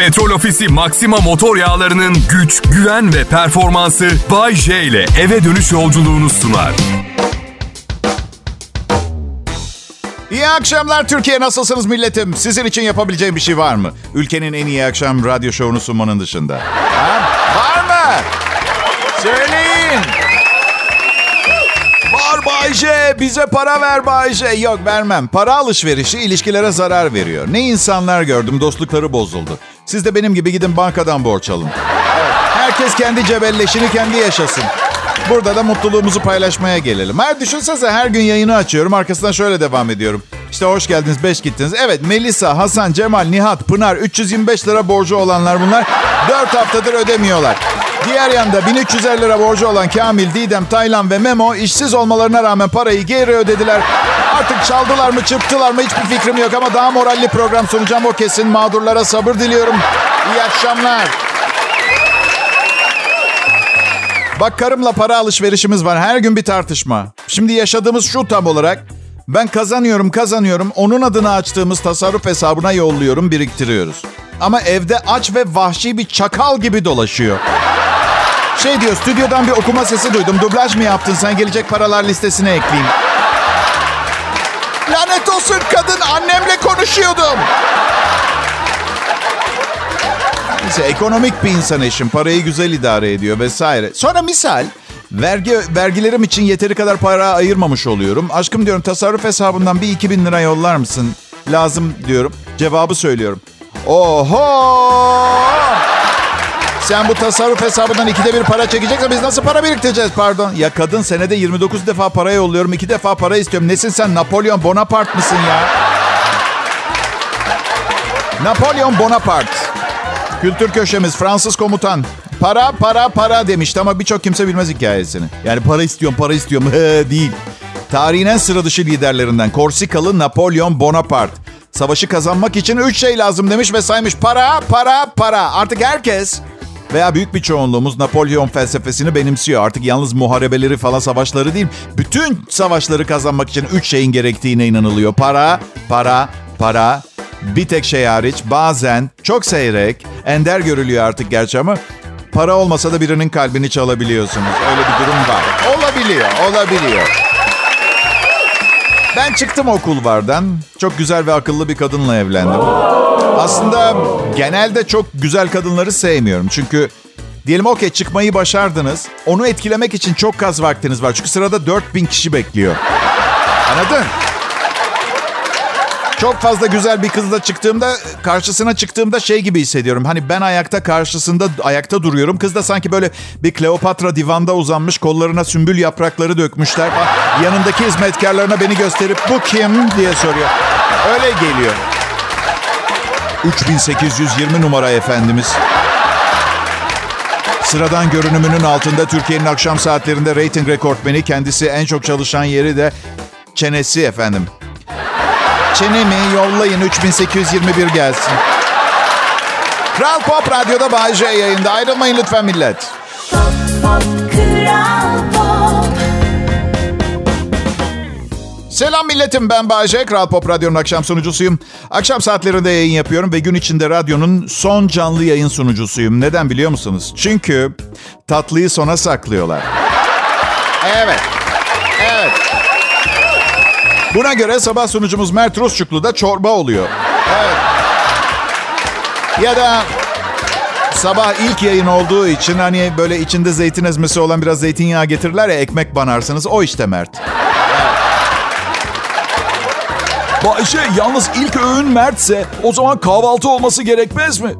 Petrol Ofisi Maxima motor yağlarının güç, güven ve performansı Bay J ile eve dönüş yolculuğunu sunar. İyi akşamlar Türkiye nasılsınız milletim? Sizin için yapabileceğim bir şey var mı? Ülkenin en iyi akşam radyo şovunu sunmanın dışında. Ha? Var mı? Söyleyin. Bayce, bize para ver Bayce. Yok vermem. Para alışverişi ilişkilere zarar veriyor. Ne insanlar gördüm, dostlukları bozuldu. Siz de benim gibi gidin bankadan borç alın. Evet, herkes kendi cebelleşini kendi yaşasın. Burada da mutluluğumuzu paylaşmaya gelelim. Her düşünsenize her gün yayını açıyorum. Arkasından şöyle devam ediyorum. İşte hoş geldiniz, beş gittiniz. Evet Melisa, Hasan, Cemal, Nihat, Pınar 325 lira borcu olanlar bunlar. 4 haftadır ödemiyorlar. Diğer yanda 1350 lira borcu olan Kamil, Didem, Taylan ve Memo işsiz olmalarına rağmen parayı geri ödediler. Artık çaldılar mı, çırptılar mı hiçbir fikrim yok ama daha moralli program sunacağım o kesin. Mağdurlara sabır diliyorum. İyi akşamlar. Bak karımla para alışverişimiz var. Her gün bir tartışma. Şimdi yaşadığımız şu tam olarak. Ben kazanıyorum kazanıyorum. Onun adına açtığımız tasarruf hesabına yolluyorum biriktiriyoruz. Ama evde aç ve vahşi bir çakal gibi dolaşıyor. Şey diyor stüdyodan bir okuma sesi duydum. Dublaj mı yaptın sen gelecek paralar listesine ekleyeyim. Lanet olsun kadın annemle konuşuyordum. Neyse ekonomik bir insan eşim. Parayı güzel idare ediyor vesaire. Sonra misal vergi vergilerim için yeteri kadar para ayırmamış oluyorum. Aşkım diyorum tasarruf hesabından bir iki bin lira yollar mısın? Lazım diyorum. Cevabı söylüyorum. Oho! Sen bu tasarruf hesabından ikide bir para çekeceksen biz nasıl para biriktireceğiz pardon? Ya kadın senede 29 defa para yolluyorum. iki defa para istiyorum. Nesin sen Napolyon Bonaparte mısın ya? Napolyon Bonaparte. Kültür köşemiz Fransız komutan. Para para para demişti ama birçok kimse bilmez hikayesini. Yani para istiyorum para istiyorum değil. Tarihin en sıra dışı liderlerinden Korsikalı Napolyon Bonaparte. Savaşı kazanmak için üç şey lazım demiş ve saymış. Para, para, para. Artık herkes veya büyük bir çoğunluğumuz Napolyon felsefesini benimsiyor. Artık yalnız muharebeleri falan savaşları değil. Bütün savaşları kazanmak için üç şeyin gerektiğine inanılıyor. Para, para, para. Bir tek şey hariç bazen çok seyrek, ender görülüyor artık gerçi ama para olmasa da birinin kalbini çalabiliyorsunuz. Öyle bir durum var. Olabiliyor, olabiliyor. Ben çıktım okullardan. Çok güzel ve akıllı bir kadınla evlendim. Aslında genelde çok güzel kadınları sevmiyorum. Çünkü diyelim okey çıkmayı başardınız. Onu etkilemek için çok az vaktiniz var. Çünkü sırada 4000 kişi bekliyor. Anladın? Çok fazla güzel bir kızla çıktığımda, karşısına çıktığımda şey gibi hissediyorum. Hani ben ayakta karşısında ayakta duruyorum. Kız da sanki böyle bir Kleopatra divanda uzanmış, kollarına sümbül yaprakları dökmüşler. Yanındaki hizmetkarlarına beni gösterip bu kim diye soruyor. Öyle geliyor. 3820 numara efendimiz. Sıradan görünümünün altında Türkiye'nin akşam saatlerinde reyting rekortmeni. Kendisi en çok çalışan yeri de çenesi efendim. Çenemi yollayın 3821 gelsin. Kral Pop Radyo'da Bay J yayında. Ayrılmayın lütfen millet. Selam milletim ben Bayece. Kral Pop Radyo'nun akşam sunucusuyum. Akşam saatlerinde yayın yapıyorum ve gün içinde radyonun son canlı yayın sunucusuyum. Neden biliyor musunuz? Çünkü tatlıyı sona saklıyorlar. Evet. Evet. Buna göre sabah sunucumuz Mert Rusçuklu'da çorba oluyor. Evet. Ya da sabah ilk yayın olduğu için hani böyle içinde zeytin ezmesi olan biraz zeytinyağı getirirler ya ekmek banarsınız. O işte Mert. Bayşe yalnız ilk öğün Mert'se o zaman kahvaltı olması gerekmez mi?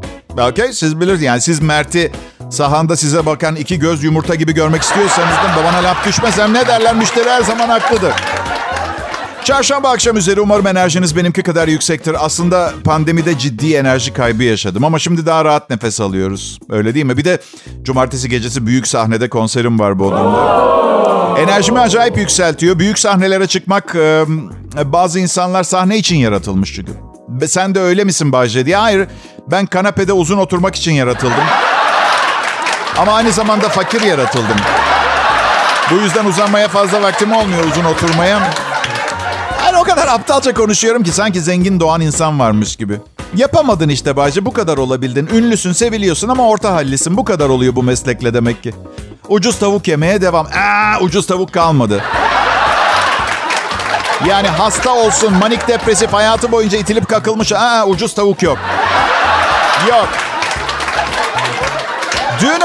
Okey siz bilirsiniz. Yani siz Mert'i sahanda size bakan iki göz yumurta gibi görmek istiyorsanız da bana laf düşmezsem ne derler müşteri her zaman haklıdır. Çarşamba akşam üzeri umarım enerjiniz benimki kadar yüksektir. Aslında pandemide ciddi enerji kaybı yaşadım ama şimdi daha rahat nefes alıyoruz. Öyle değil mi? Bir de cumartesi gecesi büyük sahnede konserim var Bodrum'da. Enerjimi acayip yükseltiyor. Büyük sahnelere çıkmak e, bazı insanlar sahne için yaratılmış çünkü. Sen de öyle misin Bahçe diye. Hayır ben kanepede uzun oturmak için yaratıldım. Ama aynı zamanda fakir yaratıldım. Bu yüzden uzanmaya fazla vaktim olmuyor uzun oturmaya. Yani o kadar aptalca konuşuyorum ki sanki zengin doğan insan varmış gibi. Yapamadın işte Bayce bu kadar olabildin. Ünlüsün, seviliyorsun ama orta hallisin. Bu kadar oluyor bu meslekle demek ki. Ucuz tavuk yemeye devam. Aa, ucuz tavuk kalmadı. Yani hasta olsun, manik depresif, hayatı boyunca itilip kakılmış. Aa, ucuz tavuk yok. Yok. Dün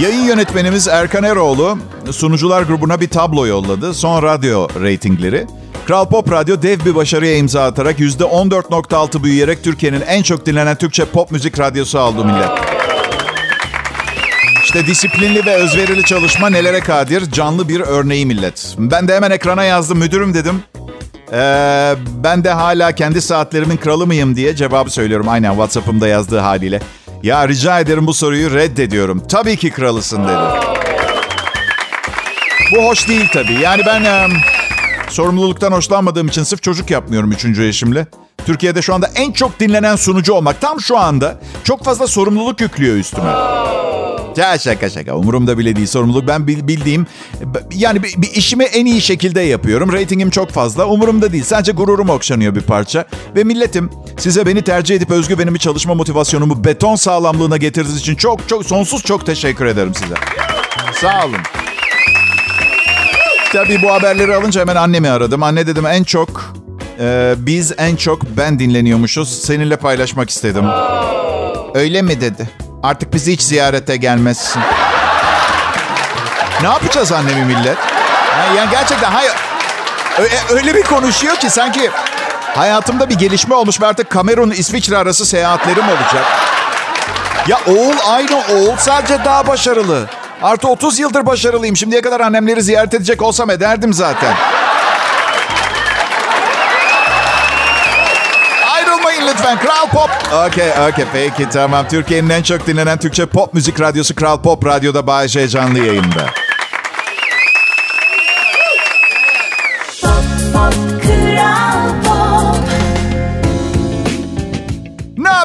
yayın yönetmenimiz Erkan Eroğlu sunucular grubuna bir tablo yolladı. Son radyo reytingleri. Kral Pop Radyo dev bir başarıya imza atarak %14.6 büyüyerek Türkiye'nin en çok dinlenen Türkçe pop müzik radyosu aldı millet. İşte disiplinli ve özverili çalışma nelere kadir canlı bir örneği millet. Ben de hemen ekrana yazdım müdürüm dedim. Ee, ben de hala kendi saatlerimin kralı mıyım diye cevabı söylüyorum. Aynen WhatsApp'ımda yazdığı haliyle. Ya rica ederim bu soruyu reddediyorum. Tabii ki kralısın dedi. Bu hoş değil tabii. Yani ben e, sorumluluktan hoşlanmadığım için sırf çocuk yapmıyorum üçüncü eşimle. Türkiye'de şu anda en çok dinlenen sunucu olmak tam şu anda çok fazla sorumluluk yüklüyor üstüme. Ya şaka şaka umurumda bile değil sorumluluk. Ben bildiğim yani bir, bir işimi en iyi şekilde yapıyorum. Ratingim çok fazla umurumda değil. Sadece gururum okşanıyor bir parça. Ve milletim size beni tercih edip özgüvenimi çalışma motivasyonumu beton sağlamlığına getirdiğiniz için çok çok sonsuz çok teşekkür ederim size. Sağ olun. Tabii bu haberleri alınca hemen annemi aradım. Anne dedim en çok e, biz en çok ben dinleniyormuşuz. Seninle paylaşmak istedim. Öyle mi dedi. Artık bizi hiç ziyarete gelmezsin. ne yapacağız annemi millet? Yani gerçekten hayır. E, öyle bir konuşuyor ki sanki hayatımda bir gelişme olmuş ve artık Kamerun İsviçre arası seyahatlerim olacak. Ya oğul aynı oğul sadece daha başarılı. Artı 30 yıldır başarılıyım. Şimdiye kadar annemleri ziyaret edecek olsam ederdim zaten. Lütfen. Kral Pop. Okey, okey. Peki tamam. Türkiye'nin en çok dinlenen Türkçe pop müzik radyosu Kral Pop Radyo'da Bay J canlı yayında.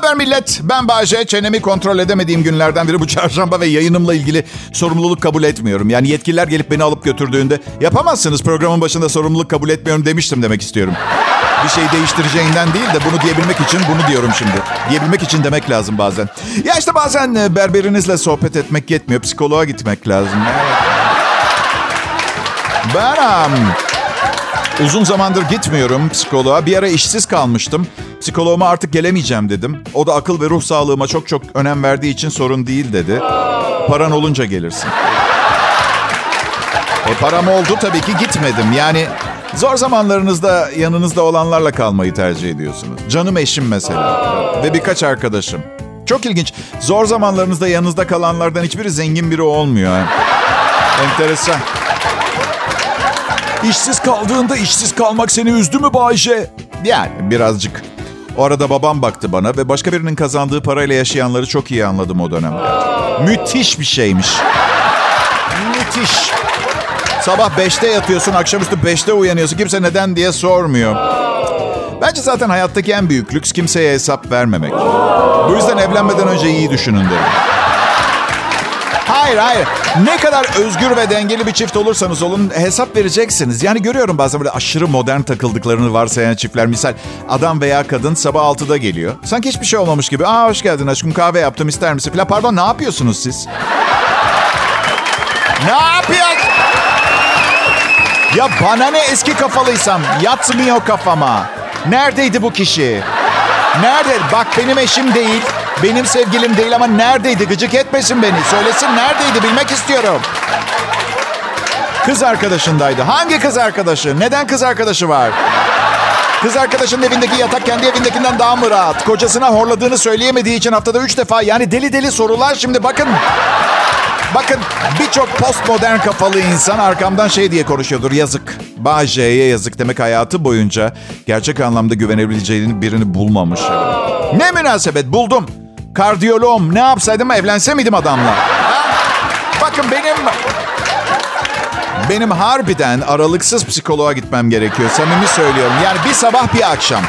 haber millet? Ben Bayce. Çenemi kontrol edemediğim günlerden biri bu çarşamba ve yayınımla ilgili sorumluluk kabul etmiyorum. Yani yetkililer gelip beni alıp götürdüğünde yapamazsınız programın başında sorumluluk kabul etmiyorum demiştim demek istiyorum. Bir şey değiştireceğinden değil de bunu diyebilmek için bunu diyorum şimdi. Diyebilmek için demek lazım bazen. Ya işte bazen e, berberinizle sohbet etmek yetmiyor. Psikoloğa gitmek lazım. Ben um, uzun zamandır gitmiyorum psikoloğa. Bir ara işsiz kalmıştım. Psikoloğuma artık gelemeyeceğim dedim. O da akıl ve ruh sağlığıma çok çok önem verdiği için sorun değil dedi. Paran olunca gelirsin. E param oldu tabii ki gitmedim. Yani zor zamanlarınızda yanınızda olanlarla kalmayı tercih ediyorsunuz. Canım eşim mesela ve birkaç arkadaşım. Çok ilginç. Zor zamanlarınızda yanınızda kalanlardan hiçbiri zengin biri olmuyor. Enteresan. İşsiz kaldığında işsiz kalmak seni üzdü mü Bayşe? Yani birazcık. O arada babam baktı bana ve başka birinin kazandığı parayla yaşayanları çok iyi anladım o dönem. Müthiş bir şeymiş. Müthiş. Sabah 5'te yatıyorsun, akşamüstü 5'te uyanıyorsun. Kimse neden diye sormuyor. Bence zaten hayattaki en büyük lüks kimseye hesap vermemek. Bu yüzden evlenmeden önce iyi düşünün derim. Hayır hayır. Ne kadar özgür ve dengeli bir çift olursanız olun hesap vereceksiniz. Yani görüyorum bazen böyle aşırı modern takıldıklarını varsayan çiftler. Misal adam veya kadın sabah 6'da geliyor. Sanki hiçbir şey olmamış gibi. Aa hoş geldin aşkım kahve yaptım ister misin? Falan. Pardon ne yapıyorsunuz siz? ne yapıyorsun? Ya bana ne eski kafalıysam yatmıyor kafama. Neredeydi bu kişi? Nerede? Bak benim eşim değil. Benim sevgilim değil ama neredeydi? Gıcık etmesin beni. Söylesin neredeydi bilmek istiyorum. Kız arkadaşındaydı. Hangi kız arkadaşı? Neden kız arkadaşı var? Kız arkadaşının evindeki yatak kendi evindekinden daha mı rahat? Kocasına horladığını söyleyemediği için haftada üç defa yani deli deli sorular şimdi bakın. Bakın birçok postmodern kafalı insan arkamdan şey diye konuşuyordur. Yazık. Bağcay'a yazık demek hayatı boyunca gerçek anlamda güvenebileceğini birini bulmamış. Ne münasebet buldum. Kardiyoloğum ne yapsaydım evlense miydim adamla? Bakın benim... Benim harbiden aralıksız psikoloğa gitmem gerekiyor. Samimi söylüyorum. Yani bir sabah bir akşam.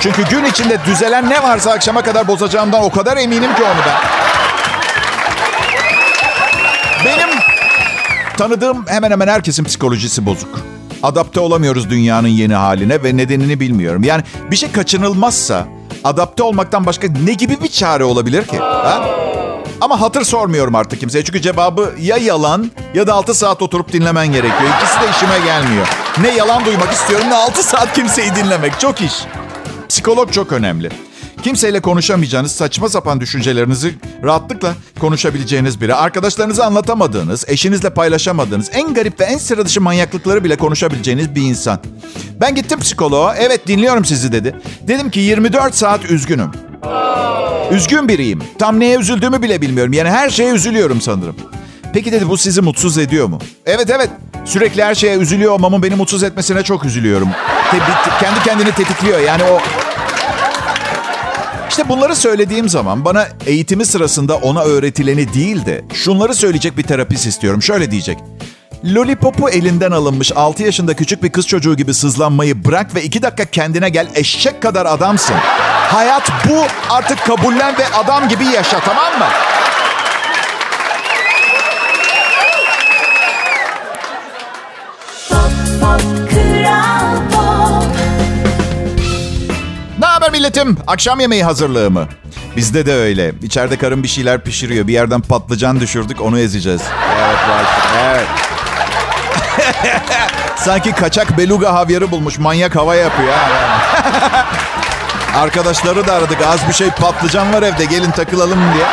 Çünkü gün içinde düzelen ne varsa akşama kadar bozacağımdan o kadar eminim ki onu ben. Tanıdığım hemen hemen herkesin psikolojisi bozuk. Adapte olamıyoruz dünyanın yeni haline ve nedenini bilmiyorum. Yani bir şey kaçınılmazsa adapte olmaktan başka ne gibi bir çare olabilir ki? Ha? Ama hatır sormuyorum artık kimseye. Çünkü cevabı ya yalan ya da 6 saat oturup dinlemen gerekiyor. İkisi de işime gelmiyor. Ne yalan duymak istiyorum ne 6 saat kimseyi dinlemek. Çok iş. Psikolog çok önemli. Kimseyle konuşamayacağınız saçma sapan düşüncelerinizi rahatlıkla konuşabileceğiniz biri. Arkadaşlarınıza anlatamadığınız, eşinizle paylaşamadığınız, en garip ve en sıra dışı manyaklıkları bile konuşabileceğiniz bir insan. Ben gittim psikoloğa. Evet dinliyorum sizi dedi. Dedim ki 24 saat üzgünüm. Üzgün biriyim. Tam neye üzüldüğümü bile bilmiyorum. Yani her şeye üzülüyorum sanırım. Peki dedi bu sizi mutsuz ediyor mu? Evet evet. Sürekli her şeye üzülüyor olmamın beni mutsuz etmesine çok üzülüyorum. Te- kendi kendini tetikliyor. Yani o işte bunları söylediğim zaman bana eğitimi sırasında ona öğretileni değil de şunları söyleyecek bir terapist istiyorum. Şöyle diyecek. Lollipop'u elinden alınmış 6 yaşında küçük bir kız çocuğu gibi sızlanmayı bırak ve 2 dakika kendine gel eşek kadar adamsın. Hayat bu artık kabullen ve adam gibi yaşa tamam mı? Milletim? Akşam yemeği hazırlığı mı? Bizde de öyle. İçeride karım bir şeyler pişiriyor. Bir yerden patlıcan düşürdük onu ezeceğiz. Evet, evet. Sanki kaçak beluga havyarı bulmuş. Manyak hava yapıyor. Arkadaşları da aradık. Az bir şey patlıcan var evde. Gelin takılalım diye.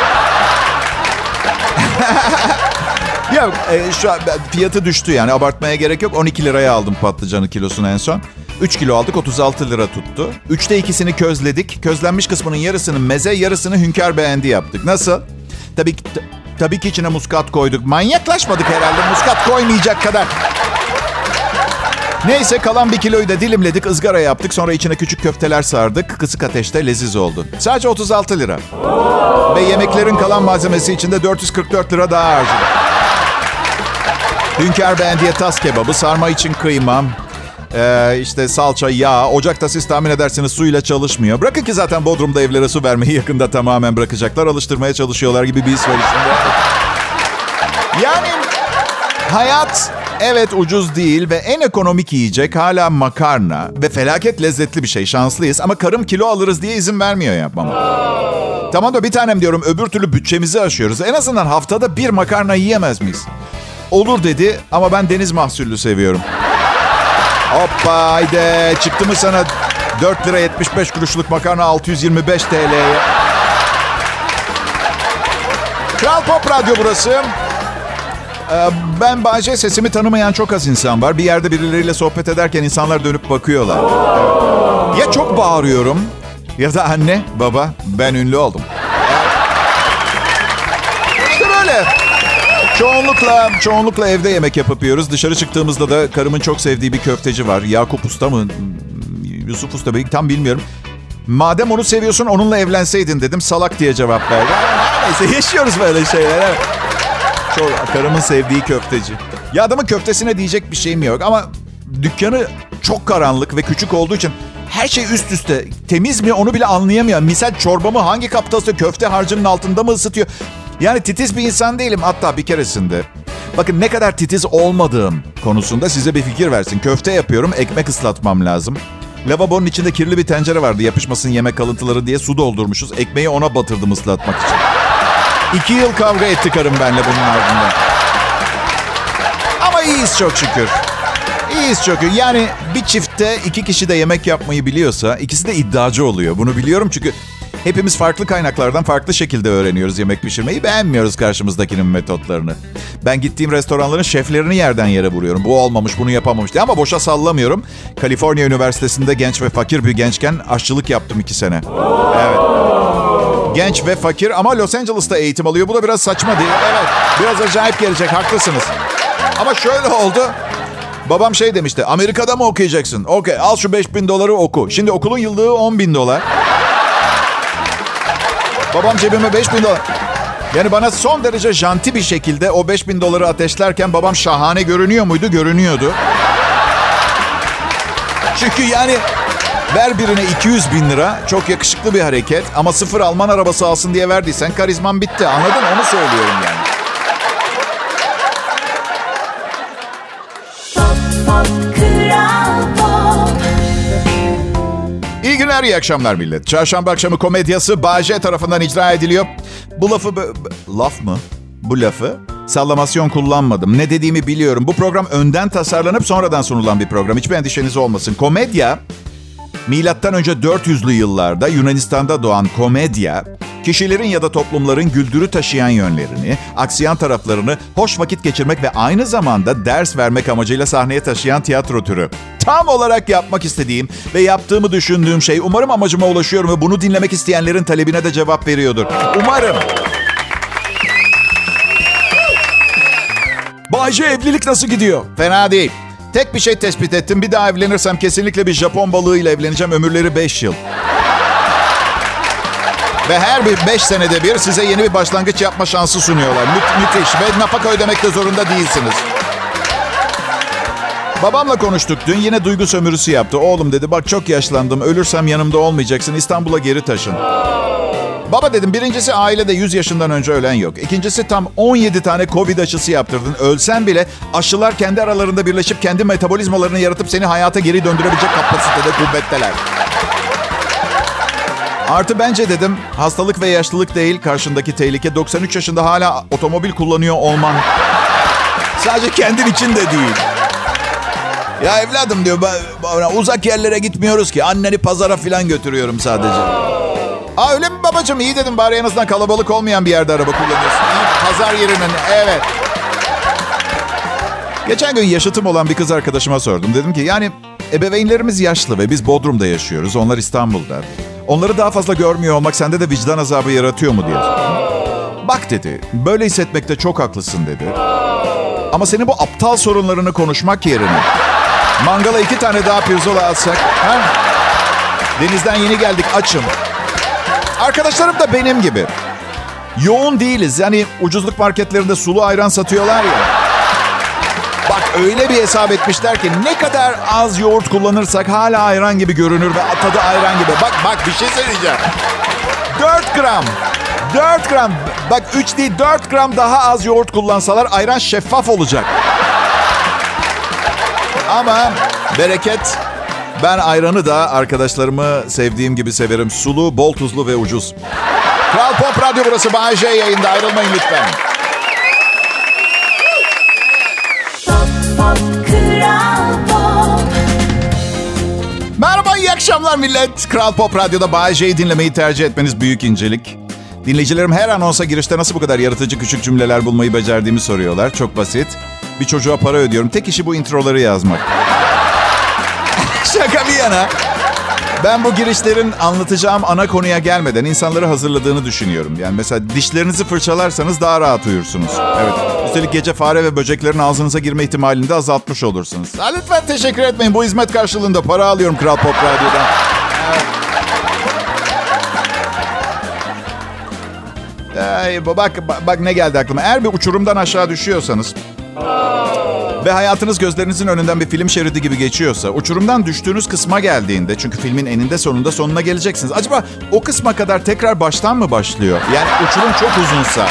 ya e, şu an fiyatı düştü yani abartmaya gerek yok. 12 liraya aldım patlıcanı kilosunu en son. 3 kilo aldık 36 lira tuttu. Üçte ikisini közledik. Közlenmiş kısmının yarısını meze yarısını hünkâr beğendi yaptık. Nasıl? Tabii ki, tabii ki içine muskat koyduk. Manyaklaşmadık herhalde muskat koymayacak kadar. Neyse kalan bir kiloyu da dilimledik, ızgara yaptık. Sonra içine küçük köfteler sardık. Kısık ateşte leziz oldu. Sadece 36 lira. Ve yemeklerin kalan malzemesi içinde 444 lira daha harcadık. Hünkar beğendiği tas kebabı, sarma için kıyma, ee, işte salça, yağ. Ocakta siz tahmin edersiniz suyla çalışmıyor. Bırakın ki zaten Bodrum'da evlere su vermeyi yakında tamamen bırakacaklar. Alıştırmaya çalışıyorlar gibi bir his var içinde. Yani hayat evet ucuz değil ve en ekonomik yiyecek hala makarna. Ve felaket lezzetli bir şey. Şanslıyız ama karım kilo alırız diye izin vermiyor yapmama. Tamam da bir tanem diyorum öbür türlü bütçemizi aşıyoruz. En azından haftada bir makarna yiyemez miyiz? Olur dedi ama ben deniz mahsullü seviyorum. Hoppa haydi çıktı mı sana 4 lira 75 kuruşluk makarna 625 TL'ye. Kral Pop Radyo burası. Ee, Ben Bayce sesimi tanımayan çok az insan var. Bir yerde birileriyle sohbet ederken insanlar dönüp bakıyorlar. Ya çok bağırıyorum ya da anne, baba ben ünlü oldum. Çoğunlukla, çoğunlukla evde yemek yapıp yiyoruz. Dışarı çıktığımızda da karımın çok sevdiği bir köfteci var. Yakup Usta mı? Yusuf Usta mı? Tam bilmiyorum. Madem onu seviyorsun onunla evlenseydin dedim. Salak diye cevap verdi. Neyse yaşıyoruz böyle şeyler. Çok, karımın sevdiği köfteci. Ya adamın köftesine diyecek bir şeyim yok ama dükkanı çok karanlık ve küçük olduğu için her şey üst üste. Temiz mi onu bile anlayamıyor. Misal çorbamı hangi kapta ısıtıyor? Köfte harcının altında mı ısıtıyor? Yani titiz bir insan değilim. Hatta bir keresinde bakın ne kadar titiz olmadığım konusunda size bir fikir versin. Köfte yapıyorum, ekmek ıslatmam lazım. Lavabonun içinde kirli bir tencere vardı. Yapışmasın yemek kalıntıları diye su doldurmuşuz. Ekmeği ona batırdım ıslatmak için. İki yıl kavga etti karım benle bunun ardından. Ama iyiyiz çok şükür. İyiyiz çok şükür. Yani bir çiftte iki kişi de yemek yapmayı biliyorsa ikisi de iddiacı oluyor. Bunu biliyorum çünkü hepimiz farklı kaynaklardan farklı şekilde öğreniyoruz yemek pişirmeyi. Beğenmiyoruz karşımızdakinin metotlarını. Ben gittiğim restoranların şeflerini yerden yere vuruyorum. Bu olmamış, bunu yapamamış diye ama boşa sallamıyorum. Kaliforniya Üniversitesi'nde genç ve fakir bir gençken aşçılık yaptım iki sene. Evet. Genç ve fakir ama Los Angeles'ta eğitim alıyor. Bu da biraz saçma değil? Evet. Biraz acayip gelecek. Haklısınız. Ama şöyle oldu. Babam şey demişti. Amerika'da mı okuyacaksın? Okey al şu 5000 doları oku. Şimdi okulun yıllığı 10 bin dolar. Babam cebime 5000 dolar. Yani bana son derece janti bir şekilde o 5000 doları ateşlerken babam şahane görünüyor muydu? Görünüyordu. Çünkü yani ver birine 200 bin lira çok yakışıklı bir hareket ama sıfır Alman arabası alsın diye verdiysen karizman bitti. Anladın Onu söylüyorum yani. Akşamlar, iyi akşamlar millet. Çarşamba akşamı komedyası Bağcay tarafından icra ediliyor. Bu lafı... Laf mı? Bu lafı sallamasyon kullanmadım. Ne dediğimi biliyorum. Bu program önden tasarlanıp sonradan sunulan bir program. Hiçbir endişeniz olmasın. Komedya, milattan önce 400'lü yıllarda Yunanistan'da doğan komedya, kişilerin ya da toplumların güldürü taşıyan yönlerini, aksiyan taraflarını hoş vakit geçirmek ve aynı zamanda ders vermek amacıyla sahneye taşıyan tiyatro türü. Tam olarak yapmak istediğim ve yaptığımı düşündüğüm şey umarım amacıma ulaşıyorum ve bunu dinlemek isteyenlerin talebine de cevap veriyordur. Umarım. Bayce evlilik nasıl gidiyor? Fena değil. Tek bir şey tespit ettim. Bir daha evlenirsem kesinlikle bir Japon balığıyla evleneceğim. Ömürleri 5 yıl. Ve her bir 5 senede bir size yeni bir başlangıç yapma şansı sunuyorlar. Mü- müthiş. Ve nafaka ödemek de zorunda değilsiniz. Babamla konuştuk dün. Yine duygu sömürüsü yaptı. Oğlum dedi bak çok yaşlandım. Ölürsem yanımda olmayacaksın. İstanbul'a geri taşın. Baba dedim birincisi ailede 100 yaşından önce ölen yok. İkincisi tam 17 tane Covid aşısı yaptırdın. Ölsen bile aşılar kendi aralarında birleşip kendi metabolizmalarını yaratıp seni hayata geri döndürebilecek kapasitede kuvvetteler. Artı bence dedim hastalık ve yaşlılık değil karşındaki tehlike 93 yaşında hala otomobil kullanıyor olman. Sadece kendin için de değil. Ya evladım diyor "ben- uzak yerlere gitmiyoruz ki. Anneni pazara falan götürüyorum sadece. Aa öyle mi babacığım? İyi dedim bari en azından kalabalık olmayan bir yerde araba kullanıyorsun. İyi, pazar yerinin evet. Geçen gün yaşıtım olan bir kız arkadaşıma sordum. Dedim ki yani ebeveynlerimiz yaşlı ve biz Bodrum'da yaşıyoruz. Onlar İstanbul'da. Onları daha fazla görmüyor olmak sende de vicdan azabı yaratıyor mu diye. Bak dedi, böyle hissetmekte çok haklısın dedi. Ama senin bu aptal sorunlarını konuşmak yerine mangala iki tane daha pirzola atsak. Ha? Denizden yeni geldik açım. Arkadaşlarım da benim gibi. Yoğun değiliz. Yani ucuzluk marketlerinde sulu ayran satıyorlar ya. Bak öyle bir hesap etmişler ki ne kadar az yoğurt kullanırsak hala ayran gibi görünür ve tadı ayran gibi. Bak bak bir şey söyleyeceğim. 4 gram. 4 gram. Bak 3 değil 4 gram daha az yoğurt kullansalar ayran şeffaf olacak. Ama bereket ben ayranı da arkadaşlarımı sevdiğim gibi severim. Sulu, bol tuzlu ve ucuz. Kral Pop Radyo burası. Bay J yayında. Ayrılmayın lütfen. Merhaba, iyi akşamlar millet. Kral Pop Radyo'da Bay J'yi dinlemeyi tercih etmeniz büyük incelik. Dinleyicilerim her anonsa girişte nasıl bu kadar yaratıcı küçük cümleler bulmayı becerdiğimi soruyorlar. Çok basit. Bir çocuğa para ödüyorum. Tek işi bu introları yazmak. Şaka bir yana. Ben bu girişlerin anlatacağım ana konuya gelmeden insanları hazırladığını düşünüyorum. Yani mesela dişlerinizi fırçalarsanız daha rahat uyursunuz. Evet. Üstelik gece fare ve böceklerin ağzınıza girme ihtimalini de azaltmış olursunuz. Ha, lütfen teşekkür etmeyin. Bu hizmet karşılığında para alıyorum Kral Pop Radyo'dan. Ay, bak, bak, bak ne geldi aklıma. Eğer bir uçurumdan aşağı düşüyorsanız ve hayatınız gözlerinizin önünden bir film şeridi gibi geçiyorsa, uçurumdan düştüğünüz kısma geldiğinde, çünkü filmin eninde sonunda sonuna geleceksiniz. Acaba o kısma kadar tekrar baştan mı başlıyor? Yani uçurum çok uzunsa,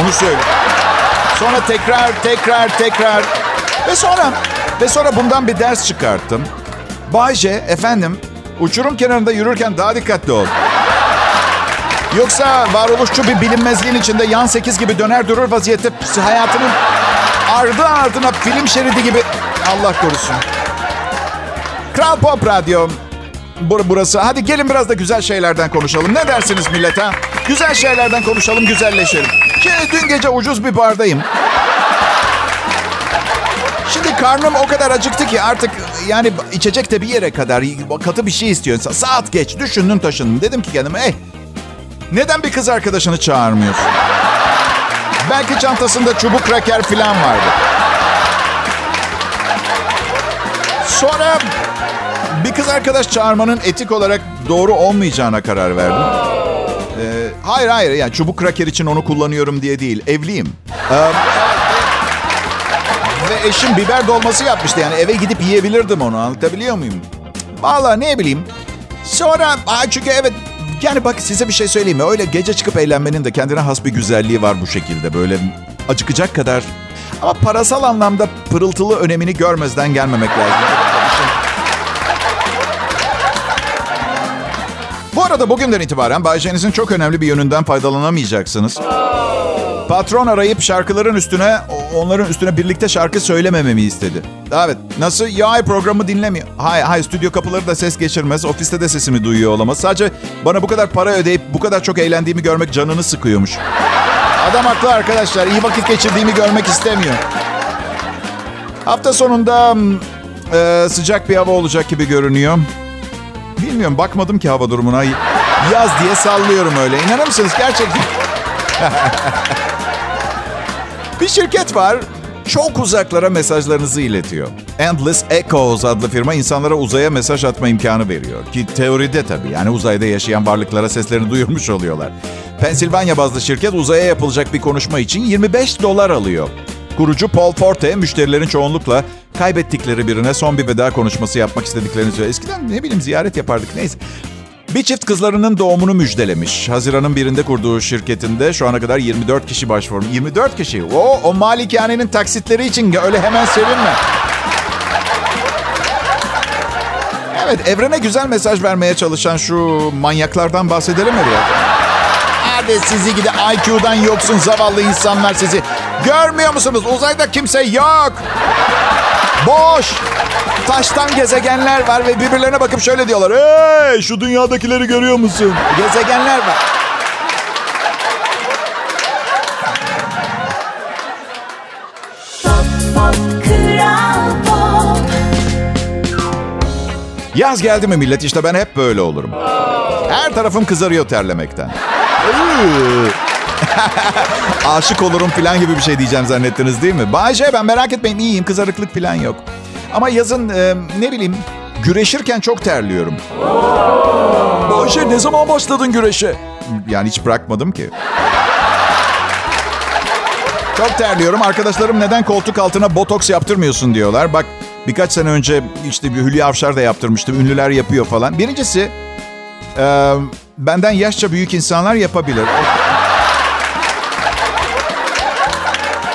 onu söyle. Sonra tekrar, tekrar, tekrar ve sonra ve sonra bundan bir ders çıkarttım. Bayce, efendim, uçurum kenarında yürürken daha dikkatli ol. Yoksa varoluşçu bir bilinmezliğin içinde yan sekiz gibi döner durur vaziyette hayatının ardı ardına film şeridi gibi Allah korusun. Kral Pop Radyo. Bur burası. Hadi gelin biraz da güzel şeylerden konuşalım. Ne dersiniz millet ha? Güzel şeylerden konuşalım, güzelleşelim. Şimdi dün gece ucuz bir bardayım. Şimdi karnım o kadar acıktı ki artık yani içecek de bir yere kadar katı bir şey istiyorsa saat geç düşündüm taşındım. Dedim ki kendime eh neden bir kız arkadaşını çağırmıyorsun? Belki çantasında çubuk kraker falan vardı. Sonra bir kız arkadaş çağırmanın etik olarak doğru olmayacağına karar verdim. Ee, hayır hayır yani çubuk kraker için onu kullanıyorum diye değil. Evliyim. Ee, ve eşim biber dolması yapmıştı yani eve gidip yiyebilirdim onu anlatabiliyor muyum? Vallahi ne bileyim. Sonra çünkü evet yani bak size bir şey söyleyeyim mi? Öyle gece çıkıp eğlenmenin de kendine has bir güzelliği var bu şekilde. Böyle acıkacak kadar ama parasal anlamda pırıltılı önemini görmezden gelmemek lazım. arada bugünden itibaren Bay J'nizin çok önemli bir yönünden faydalanamayacaksınız. Patron arayıp şarkıların üstüne, onların üstüne birlikte şarkı söylemememi istedi. Evet, nasıl? Ya programı dinlemiyor. Hayır, hayır, stüdyo kapıları da ses geçirmez. Ofiste de sesimi duyuyor olamaz. Sadece bana bu kadar para ödeyip bu kadar çok eğlendiğimi görmek canını sıkıyormuş. Adam haklı arkadaşlar. İyi vakit geçirdiğimi görmek istemiyor. Hafta sonunda e, sıcak bir hava olacak gibi görünüyor. Bilmiyorum bakmadım ki hava durumuna. Yaz diye sallıyorum öyle. İnanır mısınız gerçekten? bir şirket var. Çok uzaklara mesajlarınızı iletiyor. Endless Echoes adlı firma insanlara uzaya mesaj atma imkanı veriyor. Ki teoride tabii yani uzayda yaşayan varlıklara seslerini duyurmuş oluyorlar. Pensilvanya bazlı şirket uzaya yapılacak bir konuşma için 25 dolar alıyor. Kurucu Paul Forte müşterilerin çoğunlukla kaybettikleri birine son bir veda konuşması yapmak istediklerini söylüyor. Eskiden ne bileyim ziyaret yapardık neyse. Bir çift kızlarının doğumunu müjdelemiş. Haziran'ın birinde kurduğu şirketinde şu ana kadar 24 kişi başvurmuş. 24 kişi. O, o malikanenin taksitleri için öyle hemen sevinme. Evet, evrene güzel mesaj vermeye çalışan şu manyaklardan bahsedelim mi biraz? Hadi sizi gide IQ'dan yoksun zavallı insanlar sizi. Görmüyor musunuz? Uzayda kimse yok. Boş. Taştan gezegenler var ve birbirlerine bakıp şöyle diyorlar. Hey şu dünyadakileri görüyor musun? Gezegenler var. Yaz geldi mi millet işte ben hep böyle olurum. Her tarafım kızarıyor terlemekten. Iıı. Aşık olurum falan gibi bir şey diyeceğim zannettiniz değil mi? Bayce ben merak etmeyin iyiyim kızarıklık falan yok. Ama yazın e, ne bileyim güreşirken çok terliyorum. Bayşe ne zaman başladın güreşe? Yani hiç bırakmadım ki. Çok terliyorum. Arkadaşlarım neden koltuk altına botoks yaptırmıyorsun diyorlar. Bak birkaç sene önce işte bir Hülya Avşar da yaptırmıştı. Ünlüler yapıyor falan. Birincisi e, benden yaşça büyük insanlar yapabilir.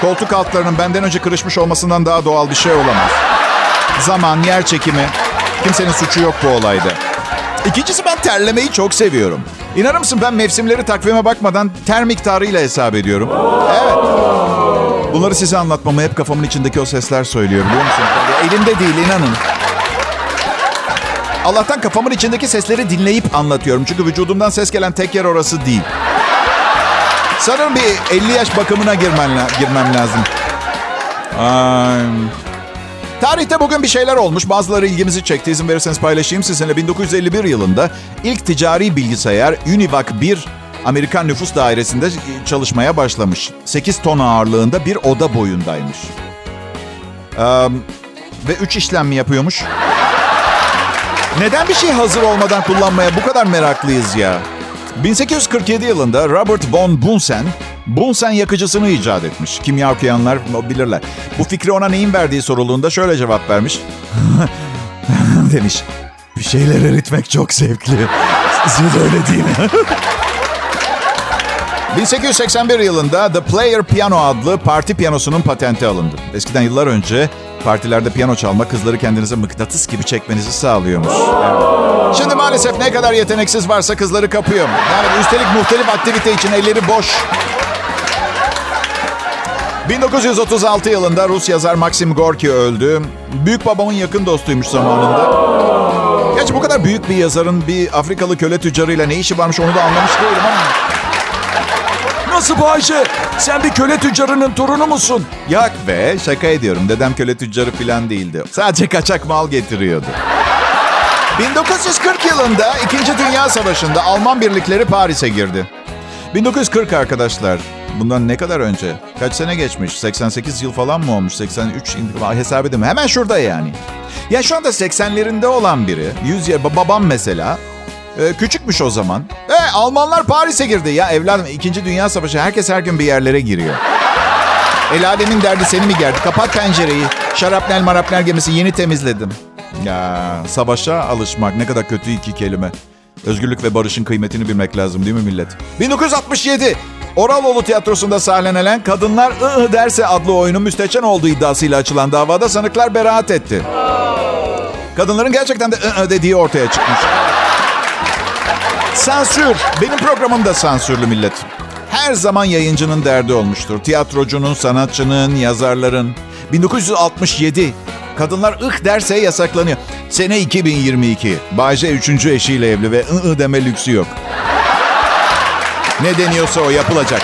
Koltuk altlarının benden önce kırışmış olmasından daha doğal bir şey olamaz. Zaman, yer çekimi. Kimsenin suçu yok bu olayda. İkincisi ben terlemeyi çok seviyorum. İnanır mısın ben mevsimleri takvime bakmadan ter miktarıyla hesap ediyorum. Evet. Bunları size anlatmamı hep kafamın içindeki o sesler söylüyor biliyor musun? Elimde değil inanın. Allah'tan kafamın içindeki sesleri dinleyip anlatıyorum. Çünkü vücudumdan ses gelen tek yer orası değil. Sanırım bir 50 yaş bakımına girmen, girmem lazım. Ay. Tarihte bugün bir şeyler olmuş. Bazıları ilgimizi çekti. İzin verirseniz paylaşayım sizinle. 1951 yılında ilk ticari bilgisayar Univac 1 Amerikan Nüfus Dairesi'nde çalışmaya başlamış. 8 ton ağırlığında bir oda boyundaymış. Ee, ve 3 işlem yapıyormuş? Neden bir şey hazır olmadan kullanmaya bu kadar meraklıyız ya? 1847 yılında Robert von Bunsen, Bunsen yakıcısını icat etmiş. Kimya okuyanlar bilirler. Bu fikri ona neyin verdiği sorulduğunda şöyle cevap vermiş. Demiş, bir şeyler eritmek çok zevkli. Siz öyle değil mi? 1881 yılında The Player Piano adlı parti piyanosunun patenti alındı. Eskiden yıllar önce partilerde piyano çalma kızları kendinize mıknatıs gibi çekmenizi sağlıyormuş. Evet. Şimdi maalesef ne kadar yeteneksiz varsa kızları kapıyor. Yani üstelik muhtelif aktivite için elleri boş. 1936 yılında Rus yazar Maxim Gorki öldü. Büyük babamın yakın dostuymuş zamanında. Gerçi bu kadar büyük bir yazarın bir Afrikalı köle tüccarıyla ne işi varmış onu da anlamış değilim ama... Nasıl Bayşe? Sen bir köle tüccarının torunu musun? Yok be şaka ediyorum. Dedem köle tüccarı falan değildi. Sadece kaçak mal getiriyordu. 1940 yılında 2. Dünya Savaşı'nda Alman birlikleri Paris'e girdi. 1940 arkadaşlar. Bundan ne kadar önce? Kaç sene geçmiş? 88 yıl falan mı olmuş? 83 hesap edeyim. Hemen şurada yani. Ya şu anda 80'lerinde olan biri, 100 ya babam mesela ee, küçükmüş o zaman. E, Almanlar Paris'e girdi. Ya evladım 2. Dünya Savaşı herkes her gün bir yerlere giriyor. El alemin derdi seni mi gerdi? Kapat pencereyi. Şarapnel marapnel gemisi yeni temizledim. Ya savaşa alışmak ne kadar kötü iki kelime. Özgürlük ve barışın kıymetini bilmek lazım değil mi millet? 1967 Oraloğlu Tiyatrosu'nda sahnelenen Kadınlar ı derse adlı oyunun müstehcen olduğu iddiasıyla açılan davada sanıklar beraat etti. Kadınların gerçekten de ı dediği ortaya çıkmış. Sansür. Benim programım da sansürlü millet. Her zaman yayıncının derdi olmuştur. Tiyatrocunun, sanatçının, yazarların. 1967. Kadınlar ıh derse yasaklanıyor. Sene 2022. Bayce 3. eşiyle evli ve ı ı deme lüksü yok. Ne deniyorsa o yapılacak.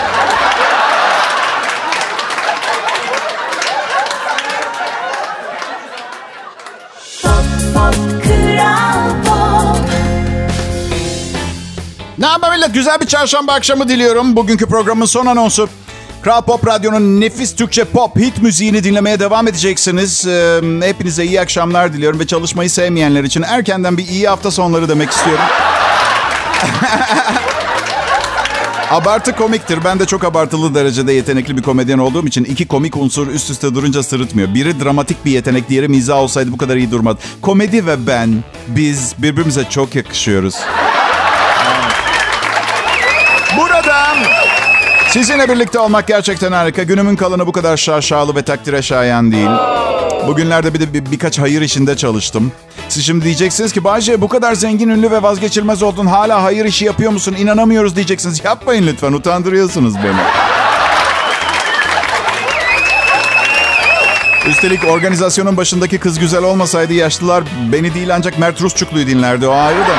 Ne haber millet? Güzel bir çarşamba akşamı diliyorum. Bugünkü programın son anonsu. Kral Pop Radyo'nun nefis Türkçe pop hit müziğini dinlemeye devam edeceksiniz. Ee, hepinize iyi akşamlar diliyorum ve çalışmayı sevmeyenler için erkenden bir iyi hafta sonları demek istiyorum. Abartı komiktir. Ben de çok abartılı derecede yetenekli bir komedyen olduğum için iki komik unsur üst üste durunca sırıtmıyor. Biri dramatik bir yetenek, diğeri mizah olsaydı bu kadar iyi durmaz. Komedi ve ben, biz birbirimize çok yakışıyoruz. Burada sizinle birlikte olmak gerçekten harika. Günümün kalanı bu kadar şaşalı ve takdire şayan değil. Bugünlerde bir de bir, birkaç hayır işinde çalıştım. Siz şimdi diyeceksiniz ki Bayce bu kadar zengin, ünlü ve vazgeçilmez oldun. Hala hayır işi yapıyor musun? İnanamıyoruz diyeceksiniz. Yapmayın lütfen utandırıyorsunuz beni. Üstelik organizasyonun başındaki kız güzel olmasaydı yaşlılar beni değil ancak Mert Rusçuklu'yu dinlerdi. O ayrı da.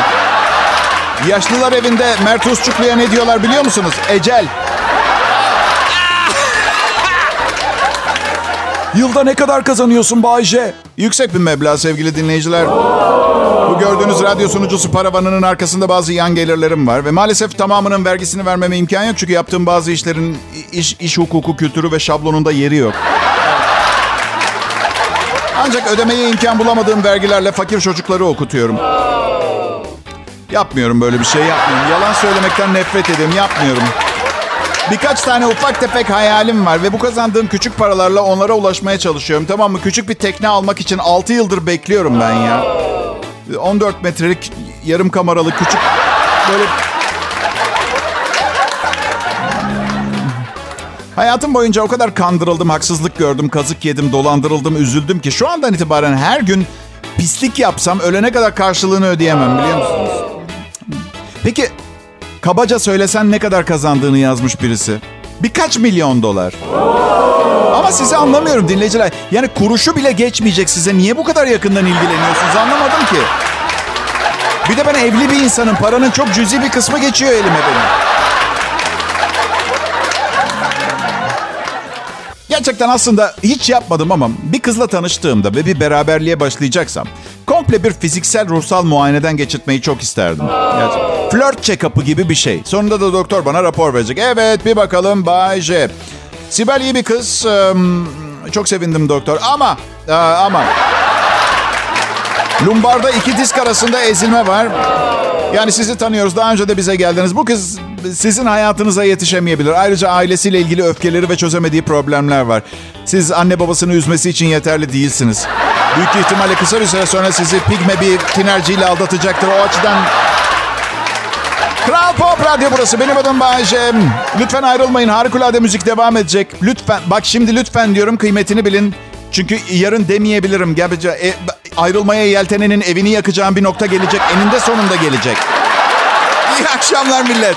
Yaşlılar evinde Mert Rusçuklu'ya ne diyorlar biliyor musunuz? Ecel. Yılda ne kadar kazanıyorsun Bayce? Yüksek bir meblağ sevgili dinleyiciler. Bu gördüğünüz radyo sunucusu paravanının arkasında bazı yan gelirlerim var. Ve maalesef tamamının vergisini vermeme imkan yok. Çünkü yaptığım bazı işlerin iş, iş hukuku, kültürü ve şablonunda yeri yok. Ancak ödemeye imkan bulamadığım vergilerle fakir çocukları okutuyorum. Yapmıyorum böyle bir şey yapmıyorum. Yalan söylemekten nefret ediyorum. Yapmıyorum. Birkaç tane ufak tefek hayalim var ve bu kazandığım küçük paralarla onlara ulaşmaya çalışıyorum. Tamam mı? Küçük bir tekne almak için 6 yıldır bekliyorum ben ya. 14 metrelik yarım kameralı küçük böyle... Hayatım boyunca o kadar kandırıldım, haksızlık gördüm, kazık yedim, dolandırıldım, üzüldüm ki şu andan itibaren her gün pislik yapsam ölene kadar karşılığını ödeyemem biliyor musunuz? Peki kabaca söylesen ne kadar kazandığını yazmış birisi. Birkaç milyon dolar. Ama sizi anlamıyorum dinleyiciler. Yani kuruşu bile geçmeyecek size. Niye bu kadar yakından ilgileniyorsunuz anlamadım ki. Bir de ben evli bir insanım. Paranın çok cüzi bir kısmı geçiyor elime benim. Gerçekten aslında hiç yapmadım ama bir kızla tanıştığımda ve bir beraberliğe başlayacaksam komple bir fiziksel ruhsal muayeneden geçirtmeyi çok isterdim. Gerçekten. Flört check-up'ı gibi bir şey. Sonunda da doktor bana rapor verecek. Evet bir bakalım Bay J. Sibel iyi bir kız. Çok sevindim doktor ama e, ama lumbarda iki disk arasında ezilme var. Yani sizi tanıyoruz. Daha önce de bize geldiniz. Bu kız sizin hayatınıza yetişemeyebilir. Ayrıca ailesiyle ilgili öfkeleri ve çözemediği problemler var. Siz anne babasını üzmesi için yeterli değilsiniz. Büyük ihtimalle kısa bir süre sonra sizi pigme bir tinerciyle aldatacaktır. O açıdan... Kral Pop Radyo burası. Benim adım Bayece. Lütfen ayrılmayın. Harikulade müzik devam edecek. Lütfen. Bak şimdi lütfen diyorum kıymetini bilin. Çünkü yarın demeyebilirim. Gerçi e, ayrılmaya yeltenenin evini yakacağım bir nokta gelecek. Eninde sonunda gelecek. İyi akşamlar millet.